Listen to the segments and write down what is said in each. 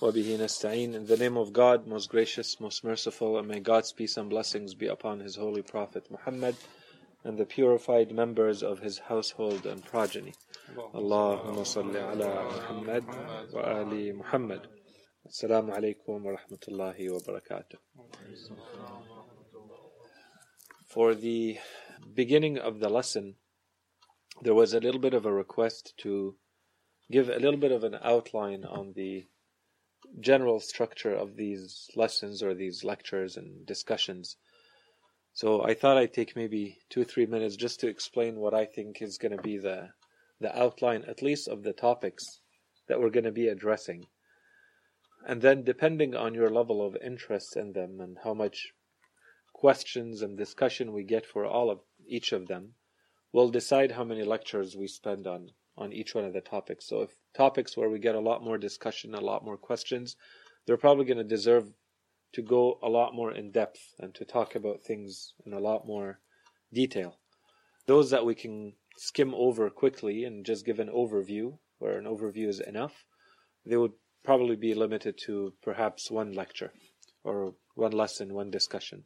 وبه نستعين In the name of God, most gracious, most merciful, and may God's peace and blessings be upon His holy Prophet Muhammad and the purified members of his household and progeny. Allahumma salli ala Muhammad wa ali Muhammad. Assalamu alaikum wa rahmatullahi wa barakatuh. For the beginning of the lesson, there was a little bit of a request to give a little bit of an outline on the general structure of these lessons or these lectures and discussions. So I thought I'd take maybe two, or three minutes just to explain what I think is going to be the, the outline, at least of the topics that we're going to be addressing. And then, depending on your level of interest in them and how much questions and discussion we get for all of each of them, we'll decide how many lectures we spend on on each one of the topics. So if topics where we get a lot more discussion, a lot more questions, they're probably going to deserve to go a lot more in depth and to talk about things in a lot more detail. Those that we can skim over quickly and just give an overview, where an overview is enough, they would probably be limited to perhaps one lecture or one lesson, one discussion.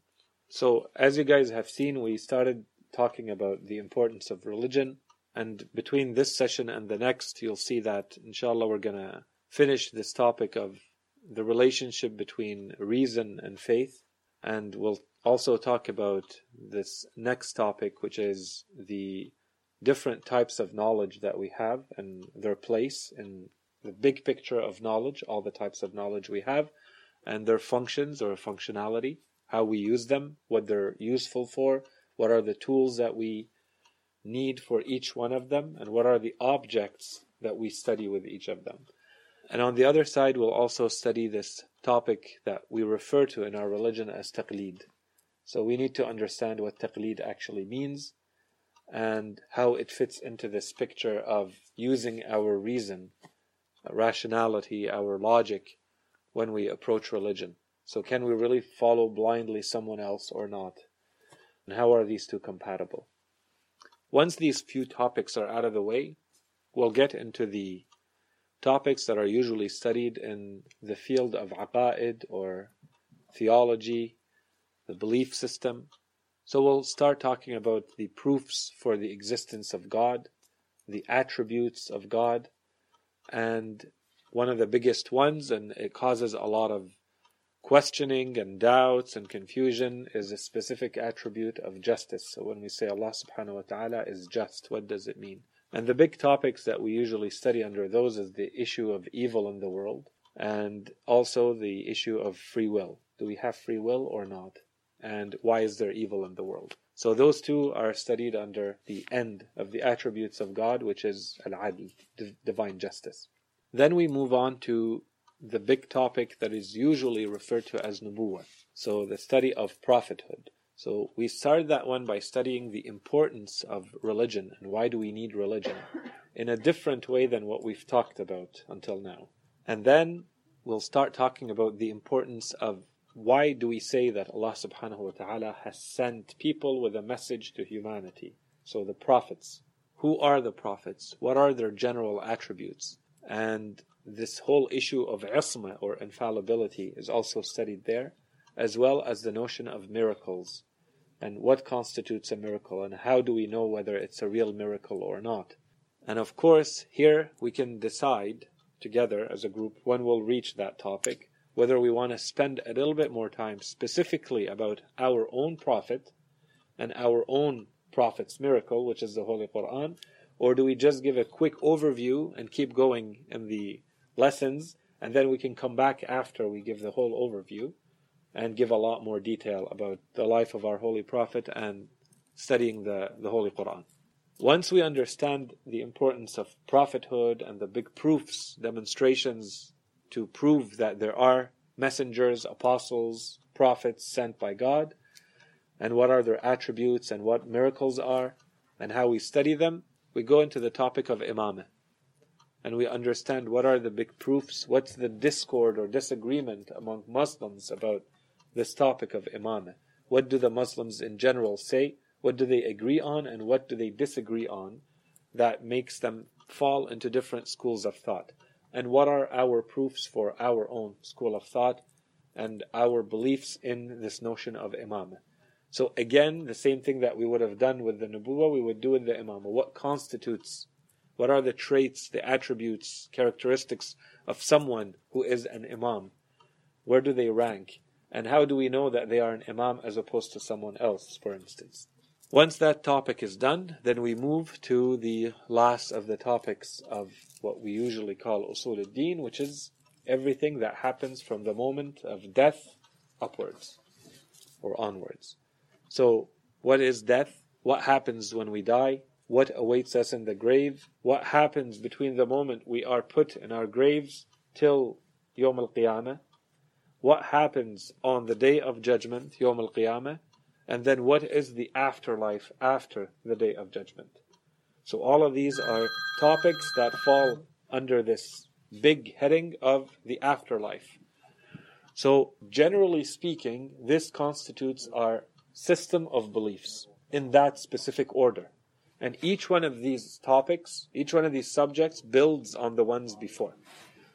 So, as you guys have seen, we started talking about the importance of religion and between this session and the next, you'll see that, inshallah, we're going to finish this topic of the relationship between reason and faith. And we'll also talk about this next topic, which is the different types of knowledge that we have and their place in the big picture of knowledge, all the types of knowledge we have, and their functions or functionality, how we use them, what they're useful for, what are the tools that we need for each one of them and what are the objects that we study with each of them. And on the other side, we'll also study this topic that we refer to in our religion as taqlid. So we need to understand what taqlid actually means and how it fits into this picture of using our reason, rationality, our logic when we approach religion. So can we really follow blindly someone else or not? And how are these two compatible? Once these few topics are out of the way, we'll get into the topics that are usually studied in the field of aqa'id or theology, the belief system. So we'll start talking about the proofs for the existence of God, the attributes of God, and one of the biggest ones, and it causes a lot of questioning and doubts and confusion is a specific attribute of justice. So when we say Allah subhanahu wa ta'ala is just, what does it mean? And the big topics that we usually study under those is the issue of evil in the world and also the issue of free will. Do we have free will or not? And why is there evil in the world? So those two are studied under the end of the attributes of God, which is al-adl, divine justice. Then we move on to the big topic that is usually referred to as nubuwah. So the study of prophethood. So we started that one by studying the importance of religion and why do we need religion in a different way than what we've talked about until now. And then we'll start talking about the importance of why do we say that Allah subhanahu wa ta'ala has sent people with a message to humanity? So the prophets. Who are the prophets? What are their general attributes? And this whole issue of isma or infallibility is also studied there, as well as the notion of miracles and what constitutes a miracle and how do we know whether it's a real miracle or not. And of course, here we can decide together as a group when we'll reach that topic whether we want to spend a little bit more time specifically about our own prophet and our own prophet's miracle, which is the Holy Quran, or do we just give a quick overview and keep going in the lessons, and then we can come back after we give the whole overview and give a lot more detail about the life of our Holy Prophet and studying the, the Holy Quran. Once we understand the importance of prophethood and the big proofs, demonstrations to prove that there are messengers, apostles, prophets sent by God, and what are their attributes and what miracles are, and how we study them, we go into the topic of imamah and we understand what are the big proofs, what's the discord or disagreement among Muslims about this topic of imamah. What do the Muslims in general say? What do they agree on and what do they disagree on that makes them fall into different schools of thought? and what are our proofs for our own school of thought and our beliefs in this notion of imam. So again, the same thing that we would have done with the nubuwa, we would do with the imam. What constitutes, what are the traits, the attributes, characteristics of someone who is an imam? Where do they rank? And how do we know that they are an imam as opposed to someone else, for instance? Once that topic is done, then we move to the last of the topics of what we usually call usul al-din, which is everything that happens from the moment of death upwards or onwards. So, what is death? What happens when we die? What awaits us in the grave? What happens between the moment we are put in our graves till Yom al Qiyamah? What happens on the day of judgment, Yom al Qiyamah? And then what is the afterlife after the day of judgment? So all of these are topics that fall under this big heading of the afterlife. So generally speaking, this constitutes our system of beliefs in that specific order. And each one of these topics, each one of these subjects builds on the ones before.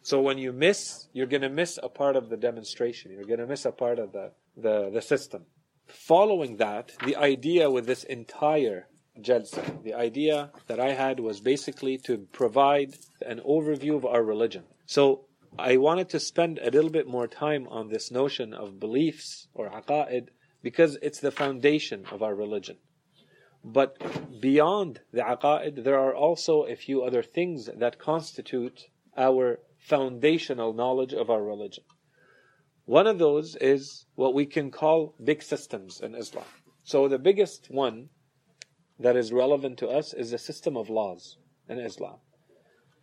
So when you miss, you're going to miss a part of the demonstration. You're going to miss a part of the, the, the system. Following that, the idea with this entire jalsa, the idea that I had was basically to provide an overview of our religion. So I wanted to spend a little bit more time on this notion of beliefs or aqa'id because it's the foundation of our religion. But beyond the aqa'id, there are also a few other things that constitute our foundational knowledge of our religion. One of those is what we can call big systems in Islam. So the biggest one that is relevant to us is the system of laws in Islam.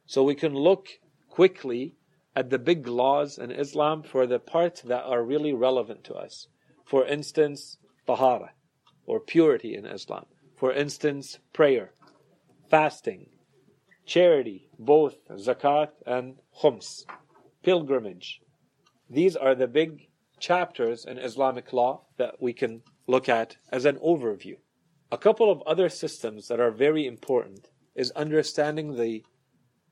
So we can look quickly at the big laws in Islam for the parts that are really relevant to us. For instance, tahara, or purity in Islam. For instance, prayer, fasting, charity, both zakat and khums, pilgrimage, these are the big chapters in Islamic law that we can look at as an overview. A couple of other systems that are very important is understanding the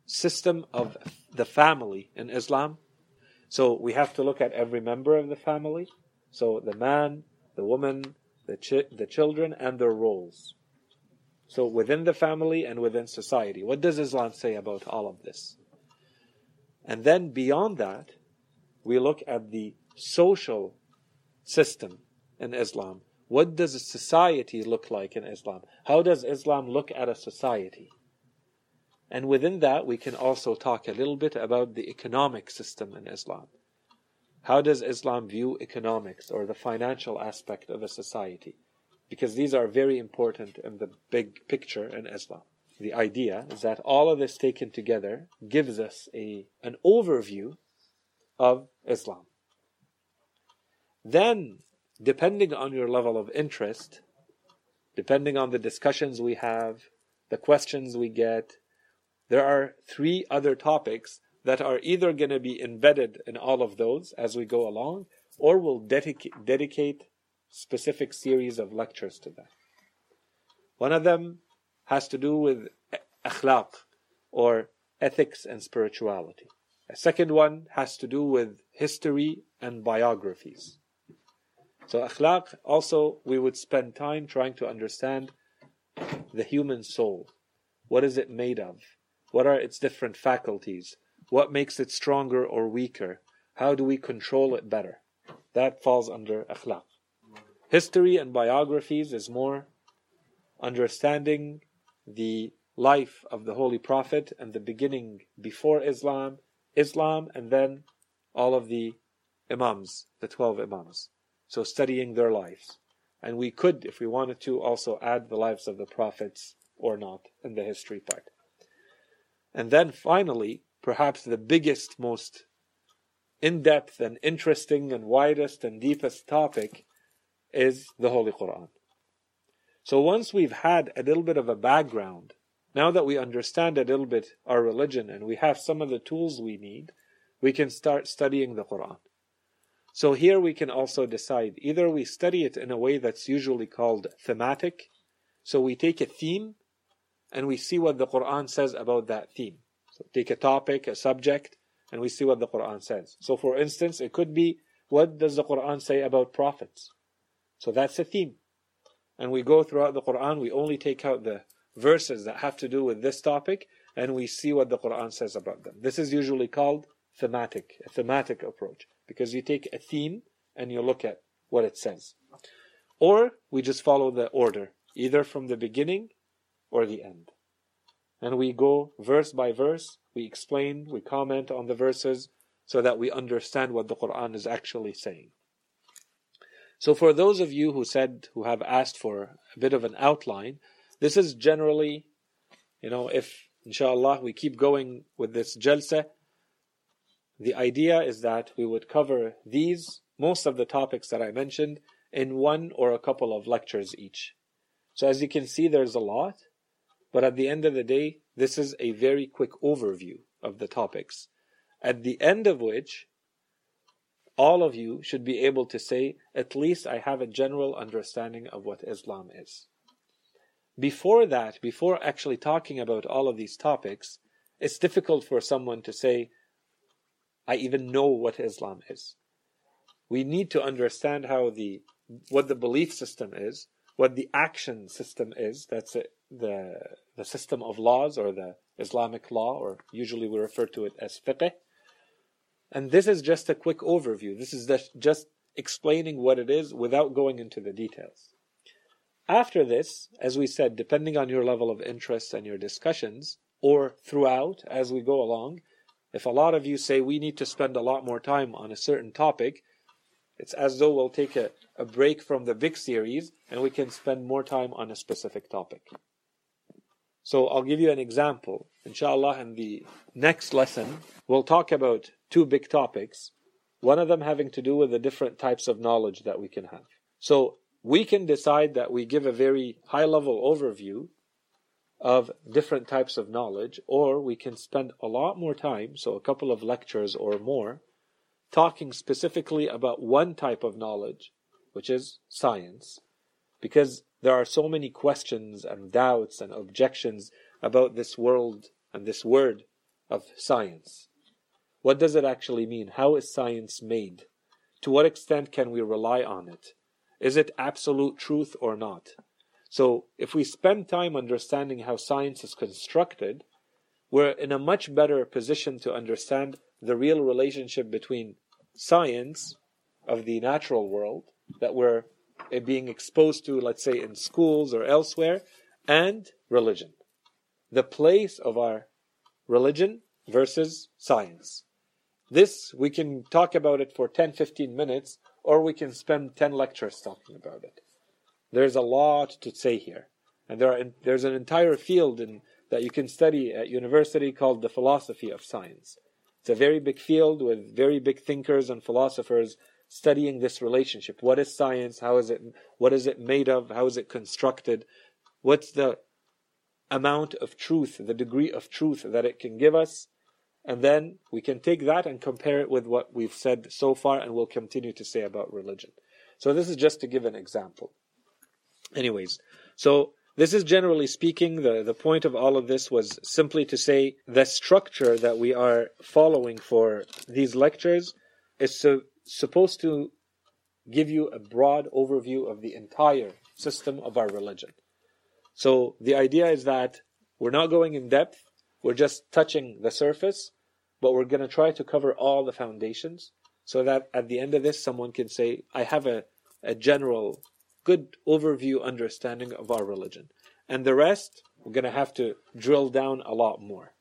system of the family in Islam. So we have to look at every member of the family. So the man, the woman, the, the children, and their roles. So within the family and within society. What does Islam say about all of this? And then beyond that, we look at the social system in Islam. What does a society look like in Islam? How does Islam look at a society? And within that, we can also talk a little bit about the economic system in Islam. How does Islam view economics or the financial aspect of a society? Because these are very important in the big picture in Islam. The idea is that all of this taken together gives us a, an overview of Islam. Then, depending on your level of interest, depending on the discussions we have, the questions we get, there are three other topics that are either going to be embedded in all of those as we go along, or we'll dedicate, specific series of lectures to that. One of them has to do with akhlaq, or ethics and spirituality. A second one has to do with history and biographies. So akhlaq also we would spend time trying to understand the human soul. What is it made of? What are its different faculties? What makes it stronger or weaker? How do we control it better? That falls under akhlaq. History and biographies is more understanding the life of the Holy Prophet and the beginning before Islam Islam, and then all of the Imams, the 12 Imams. So studying their lives. And we could, if we wanted to, also add the lives of the prophets or not in the history part. And then finally, perhaps the biggest, most in depth and interesting and widest and deepest topic is the Holy Quran. So once we've had a little bit of a background now that we understand a little bit our religion and we have some of the tools we need, we can start studying the Quran. So here we can also decide either we study it in a way that's usually called thematic, so we take a theme and we see what the Quran says about that theme. So take a topic, a subject, and we see what the Quran says. So for instance, it could be what does the Quran say about prophets? So that's a theme. And we go throughout the Quran, we only take out the verses that have to do with this topic and we see what the Quran says about them. This is usually called thematic, a thematic approach, because you take a theme and you look at what it says. Or we just follow the order, either from the beginning or the end. And we go verse by verse, we explain, we comment on the verses so that we understand what the Quran is actually saying. So for those of you who said, who have asked for a bit of an outline, this is generally, you know, if inshallah we keep going with this jalsa, the idea is that we would cover these, most of the topics that I mentioned, in one or a couple of lectures each. So as you can see, there's a lot, but at the end of the day, this is a very quick overview of the topics. At the end of which, all of you should be able to say, at least I have a general understanding of what Islam is. Before that, before actually talking about all of these topics, it's difficult for someone to say, I even know what Islam is. We need to understand how the what the belief system is, what the action system is. That's it, the the system of laws or the Islamic law, or usually we refer to it as fiqh. And this is just a quick overview. This is just explaining what it is without going into the details. After this, as we said, depending on your level of interest and your discussions, or throughout as we go along, if a lot of you say we need to spend a lot more time on a certain topic, it's as though we'll take a, a break from the big series and we can spend more time on a specific topic. So I'll give you an example. Inshallah, in the next lesson, we'll talk about two big topics, one of them having to do with the different types of knowledge that we can have. So we can decide that we give a very high level overview of different types of knowledge, or we can spend a lot more time, so a couple of lectures or more, talking specifically about one type of knowledge, which is science, because there are so many questions and doubts and objections about this world and this word of science. What does it actually mean? How is science made? To what extent can we rely on it? Is it absolute truth or not? So, if we spend time understanding how science is constructed, we're in a much better position to understand the real relationship between science of the natural world that we're eh, being exposed to, let's say, in schools or elsewhere, and religion. The place of our religion versus science. This, we can talk about it for 10, 15 minutes, or we can spend 10 lectures talking about it. There's a lot to say here. And there are, there's an entire field in, that you can study at university called the philosophy of science. It's a very big field with very big thinkers and philosophers studying this relationship. What is science? How is it? What is it made of? How is it constructed? What's the amount of truth, the degree of truth that it can give us? And then we can take that and compare it with what we've said so far and we'll continue to say about religion. So this is just to give an example. Anyways, so this is generally speaking, the, the point of all of this was simply to say the structure that we are following for these lectures is supposed to give you a broad overview of the entire system of our religion. So the idea is that we're not going in depth, we're just touching the surface, but we're going to try to cover all the foundations so that at the end of this, someone can say, I have a, a general good overview understanding of our religion. And the rest, we're going to have to drill down a lot more,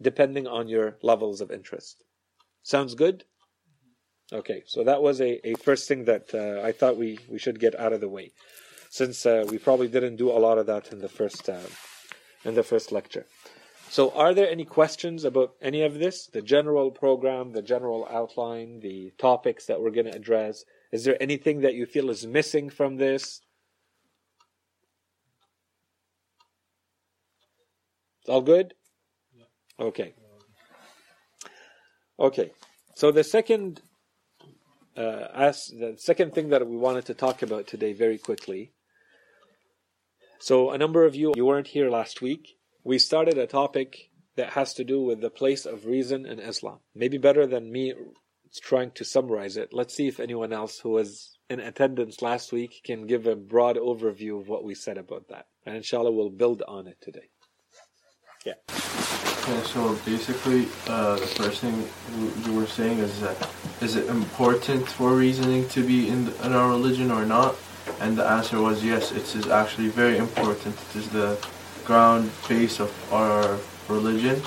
depending on your levels of interest. Sounds good? Okay, so that was a, a first thing that uh, I thought we, we should get out of the way, since uh, we probably didn't do a lot of that in the first uh, in the first lecture. So, are there any questions about any of this? The general program, the general outline, the topics that we're going to address, is there anything that you feel is missing from this? It's all good? Okay. Okay. So the second uh, as the second thing that we wanted to talk about today very quickly. So a number of you you weren't here last week. We started a topic that has to do with the place of reason in Islam. Maybe better than me trying to summarize it. Let's see if anyone else who was in attendance last week can give a broad overview of what we said about that. And inshallah, we'll build on it today. Yeah. Yeah, so basically, uh, the first thing you were saying is that is it important for reasoning to be in, the, in our religion or not? And the answer was yes, it is actually very important. It is the ground base of our religion.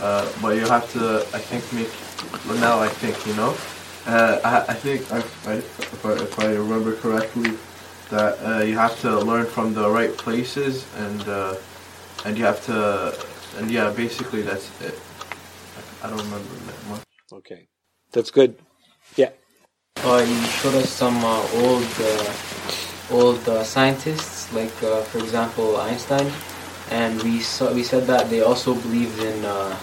Uh, but you have to, I think, make, well, now I think, you know, uh, I, I think, I, I, if, I, if I remember correctly, that uh, you have to learn from the right places and uh, and you have to and yeah, basically that's it. I don't remember that much. Okay, that's good. Yeah. Uh, you showed us some uh, old uh, old uh, scientists, like uh, for example Einstein, and we saw we said that they also believed in uh,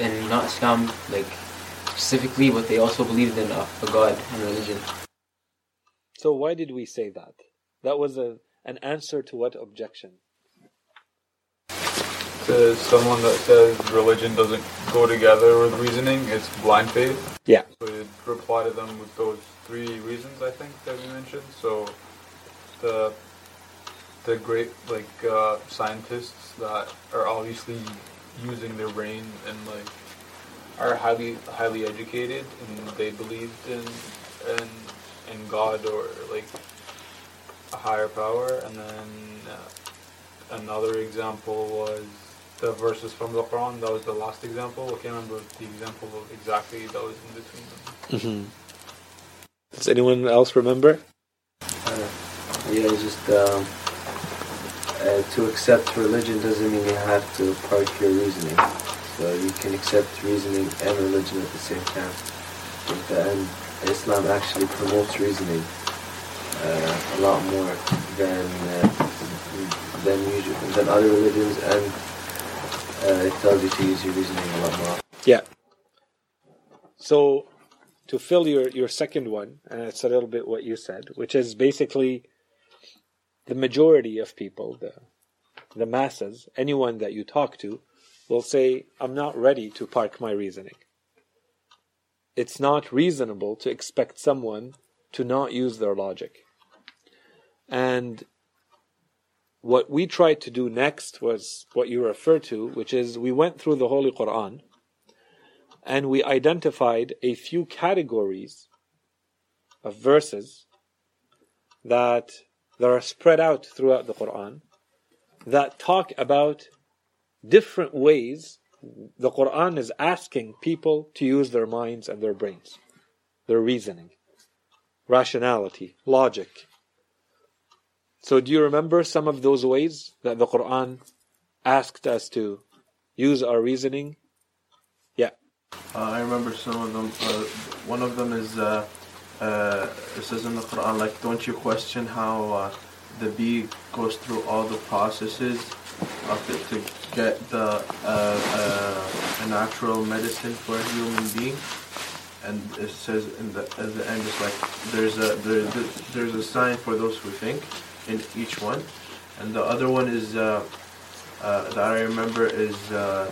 in not Islam like specifically, but they also believed in a, a God and religion. So why did we say that? That was a an answer to what objection? to someone that says religion doesn't go together with reasoning, it's blind faith. Yeah. So you'd reply to them with those three reasons, I think, that we mentioned. So the the great like uh, scientists that are obviously using their brain and like are highly highly educated and they believed in in in God or like a higher power, and then uh, another example was the verses from the Quran. That was the last example. I can't remember the example of exactly that was in between them. Mm-hmm. Does anyone else remember? Uh, yeah, it's just um, to accept religion doesn't mean you have to park your reasoning. So you can accept reasoning and religion at the same time. And Islam actually promotes reasoning uh, a lot more than uh, than usual than other religions and uh, it tells you to use your reasoning a lot more. Yeah. So, to fill your, your second one, and it's a little bit what you said, which is basically the majority of people, the, the masses, anyone that you talk to, will say, I'm not ready to park my reasoning. It's not reasonable to expect someone to not use their logic. And what we tried to do next was what you refer to, which is we went through the Holy Quran and we identified a few categories of verses that, that are spread out throughout the Quran that talk about different ways the Quran is asking people to use their minds and their brains, their reasoning, rationality, logic. So, do you remember some of those ways that the Quran asked us to use our reasoning? Yeah. Uh, I remember some of them. Uh, one of them is uh, uh it says in the Quran, like, don't you question how uh, the bee goes through all the processes of it to get the uh, a natural medicine for a human being? And it says in the at the end, it's like there's a there, there's a sign for those who think in each one. And the other one is uh, uh, that I remember is uh,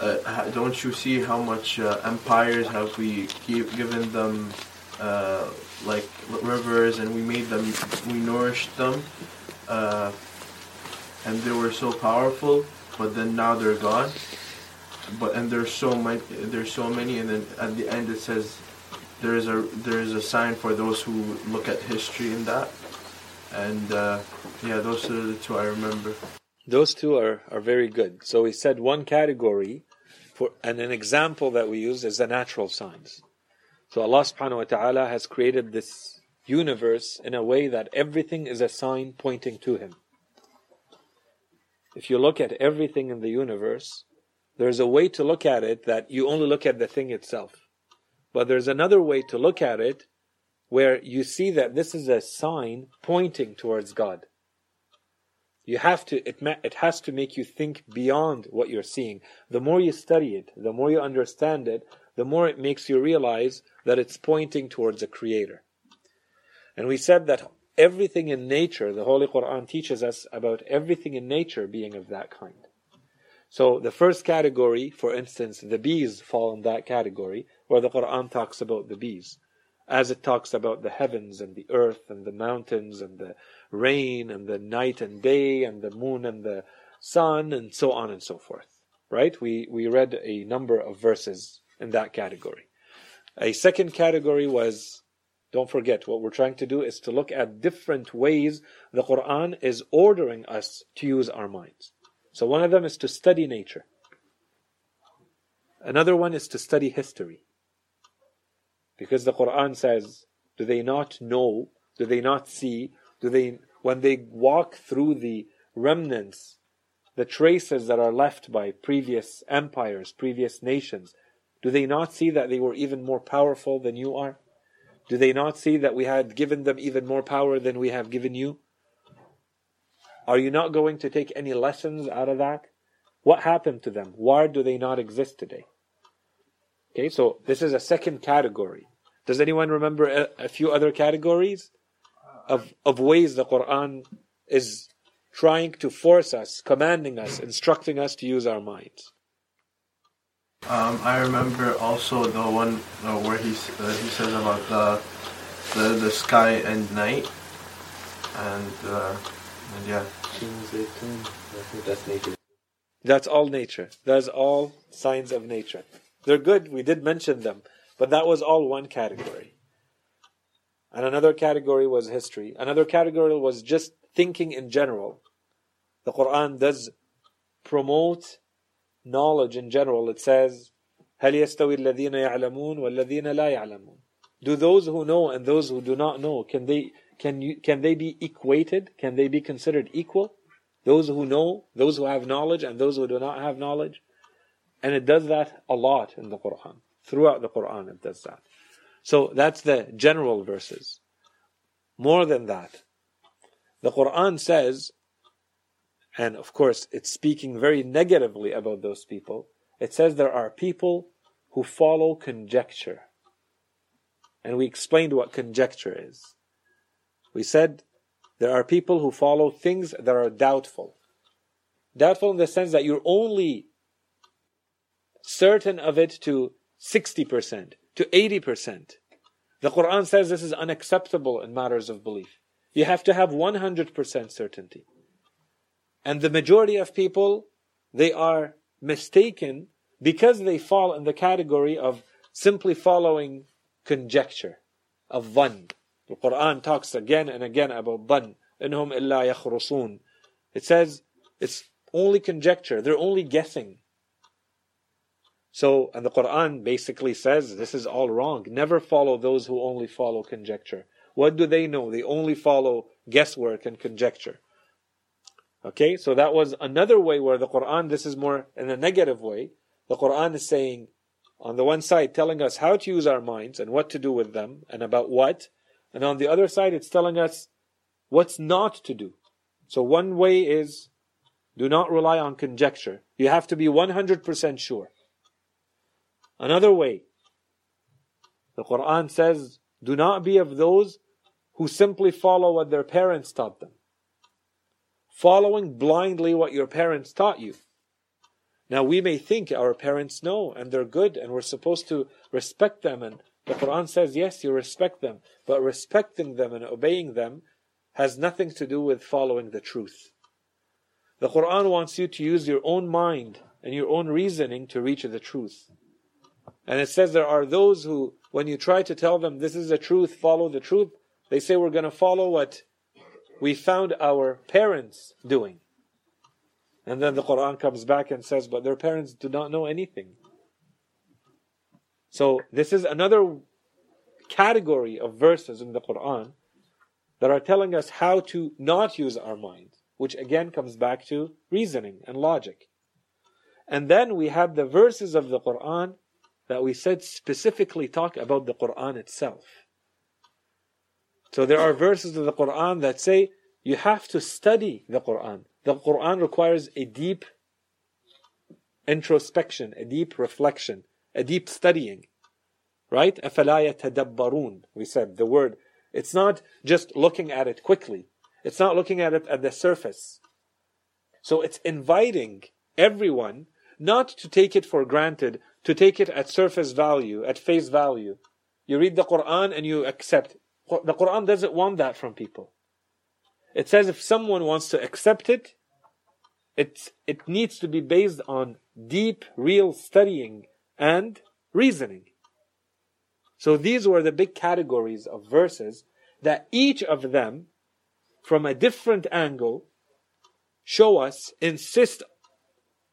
uh don't you see how much uh, empires have we give, given them uh, like rivers and we made them we nourished them and they were so powerful but then now they're gone but and there's so many there's so many and then at the end it says there is a there is a sign for those who look at history in that and uh, yeah, those are the two I remember. Those two are, are very good. So we said one category for and an example that we use is the natural signs. So Allah subhanahu wa ta'ala has created this universe in a way that everything is a sign pointing to Him. If you look at everything in the universe, there's a way to look at it that you only look at the thing itself. But there's another way to look at it where you see that this is a sign pointing towards God. You have to, it, it has to make you think beyond what you're seeing. The more you study it, the more you understand it, the more it makes you realize that it's pointing towards a creator. And we said that everything in nature, the Holy Quran teaches us about everything in nature being of that kind. So the first category, for instance, the bees fall in that category, where the Quran talks about the bees, as it talks about the heavens and the earth and the mountains and the rain and the night and day and the moon and the sun and so on and so forth. Right? We we read a number of verses in that category. A second category was don't forget, what we're trying to do is to look at different ways the Quran is ordering us to use our minds. So one of them is to study nature. Another one is to study history. Because the Quran says, do they not know? Do they not see? Do they, when they walk through the remnants, the traces that are left by previous empires, previous nations, do they not see that they were even more powerful than you are? Do they not see that we had given them even more power than we have given you? Are you not going to take any lessons out of that? What happened to them? Why do they not exist today? Okay, so this is a second category. Does anyone remember a, a few other categories of, of ways the Quran is trying to force us, commanding us, instructing us to use our minds? Um, I remember also the one uh, where he uh, he says about the the, the sky and night, and, uh, and yeah. That's nature. That's all nature. That's all signs of nature. They're good. We did mention them, but that was all one category. And another category was history. Another category was just thinking in general. The Quran does promote knowledge in general, it says, هل يستوي الذين يعلمون والذين لا يعلمون? Do those who know and those who do not know, can they, can you, can they be equated? Can they be considered equal? Those who know, those who have knowledge and those who do not have knowledge? And it does that a lot in the Quran. Throughout the Quran it does that. So that's the general verses. More than that, the Quran says and of course it's speaking very negatively about those people. It says there are people who follow conjecture. And we explained what conjecture is. We said there are people who follow things that are doubtful. Doubtful in the sense that you're only certain of it to 60%, to 80%. The Quran says this is unacceptable in matters of belief. You have to have 100% certainty. And the majority of people, they are mistaken because they fall in the category of simply following conjecture, of dhann. The Quran talks again and again about dhann. إنهم إلا يخرصون. It says it's only conjecture. They're only guessing. So, and the Quran basically says this is all wrong. Never follow those who only follow conjecture. What do they know? They only follow guesswork and conjecture. Okay, so that was another way where the Quran, this is more in a negative way. The Quran is saying, on the one side, telling us how to use our minds and what to do with them and about what. And on the other side, it's telling us what's not to do. So one way is do not rely on conjecture. You have to be 100% sure. Another way, the Quran says, do not be of those who simply follow what their parents taught them following blindly what your parents taught you. Now we may think our parents know and they're good and we're supposed to respect them and the Quran says yes you respect them but respecting them and obeying them has nothing to do with following the truth. The Quran wants you to use your own mind and your own reasoning to reach the truth. And it says there are those who when you try to tell them this is the truth follow the truth they say we're going to follow what we found our parents doing. And then the Quran comes back and says, but their parents do not know anything. So this is another category of verses in the Quran that are telling us how to not use our mind, which again comes back to reasoning and logic. And then we have the verses of the Quran that we said specifically talk about the Quran itself. So there are verses of the Quran that say you have to study the Quran. The Quran requires a deep introspection, a deep reflection, a deep studying. Right? أَفَلَا يَتَدَبَّرُونَ We said the word. It's not just looking at it quickly. It's not looking at it at the surface. So it's inviting everyone not to take it for granted, to take it at surface value, at face value. You read the Quran and you accept. the Quran doesn't want that from people. It says if someone wants to accept it, it, it needs to be based on deep, real studying and reasoning. So these were the big categories of verses that each of them, from a different angle, show us, insist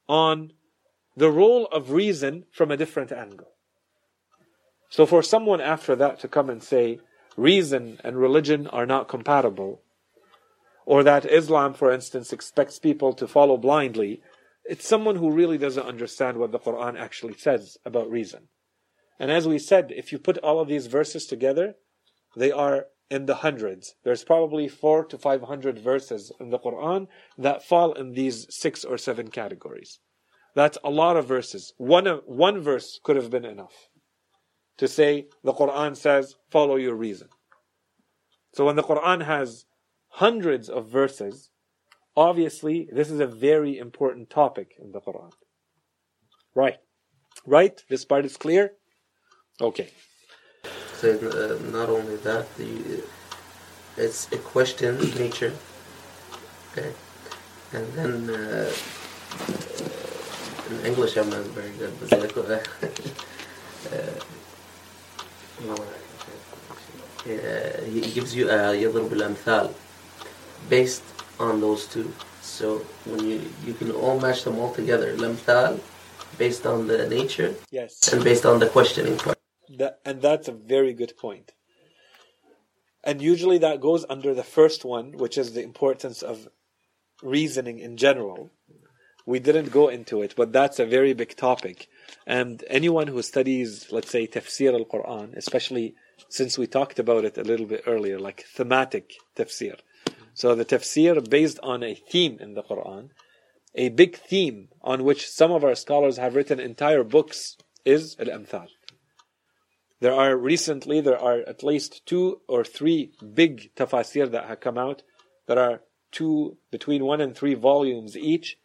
on the role of reason from a different angle. So for someone after that to come and say reason and religion are not compatible, or that Islam, for instance, expects people to follow blindly, it's someone who really doesn't understand what the Quran actually says about reason. And as we said, if you put all of these verses together, they are in the hundreds. There's probably four to five hundred verses in the Quran that fall in these six or seven categories. That's a lot of verses. One, one verse could have been enough to say the Quran says, follow your reason. So when the Quran has hundreds of verses, obviously this is a very important topic in the Quran. Right. Right? This part is clear? Okay. So uh, not only that, the, it's a question nature. Okay. And then uh, in English I'm not very good, but like, uh, he gives you a يضرب الأمثال based on those two. So when you you can all match them all together, الأمثال based on the nature, yes, and based on the questioning part. That, and that's a very good point. And usually that goes under the first one, which is the importance of reasoning in general. We didn't go into it, but that's a very big topic. And anyone who studies, let's say, tafsir al Quran, especially since we talked about it a little bit earlier, like thematic tafsir. So the tafsir based on a theme in the Quran, a big theme on which some of our scholars have written entire books is al-amthal. There are recently, there are at least two or three big tafsir that have come out. There are two, between one and three volumes each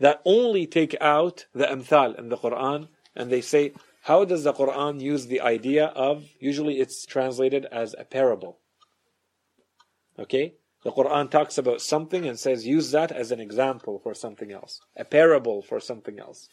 that only take out the amthal in the Quran and they say, how does the Quran use the idea of, usually it's translated as a parable. Okay? The Quran talks about something and says, use that as an example for something else, a parable for something else.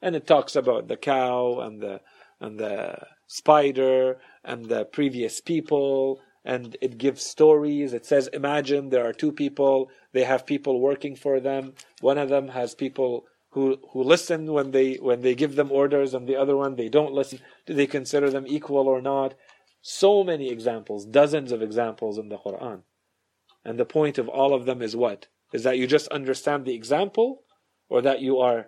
And it talks about the cow and the, and the spider and the previous people and it gives stories. It says, imagine there are two people, they have people working for them. One of them has people who, who listen when they, when they give them orders and the other one, they don't listen. Do they consider them equal or not? So many examples, dozens of examples in the Quran. And the point of all of them is what? Is that you just understand the example or that you are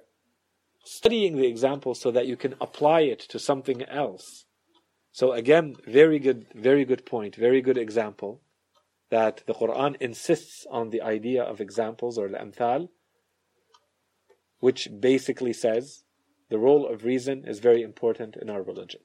studying the example so that you can apply it to something else. So again, very good, very good point, very good example that the Quran insists on the idea of examples or the amthal, which basically says the role of reason is very important in our religion.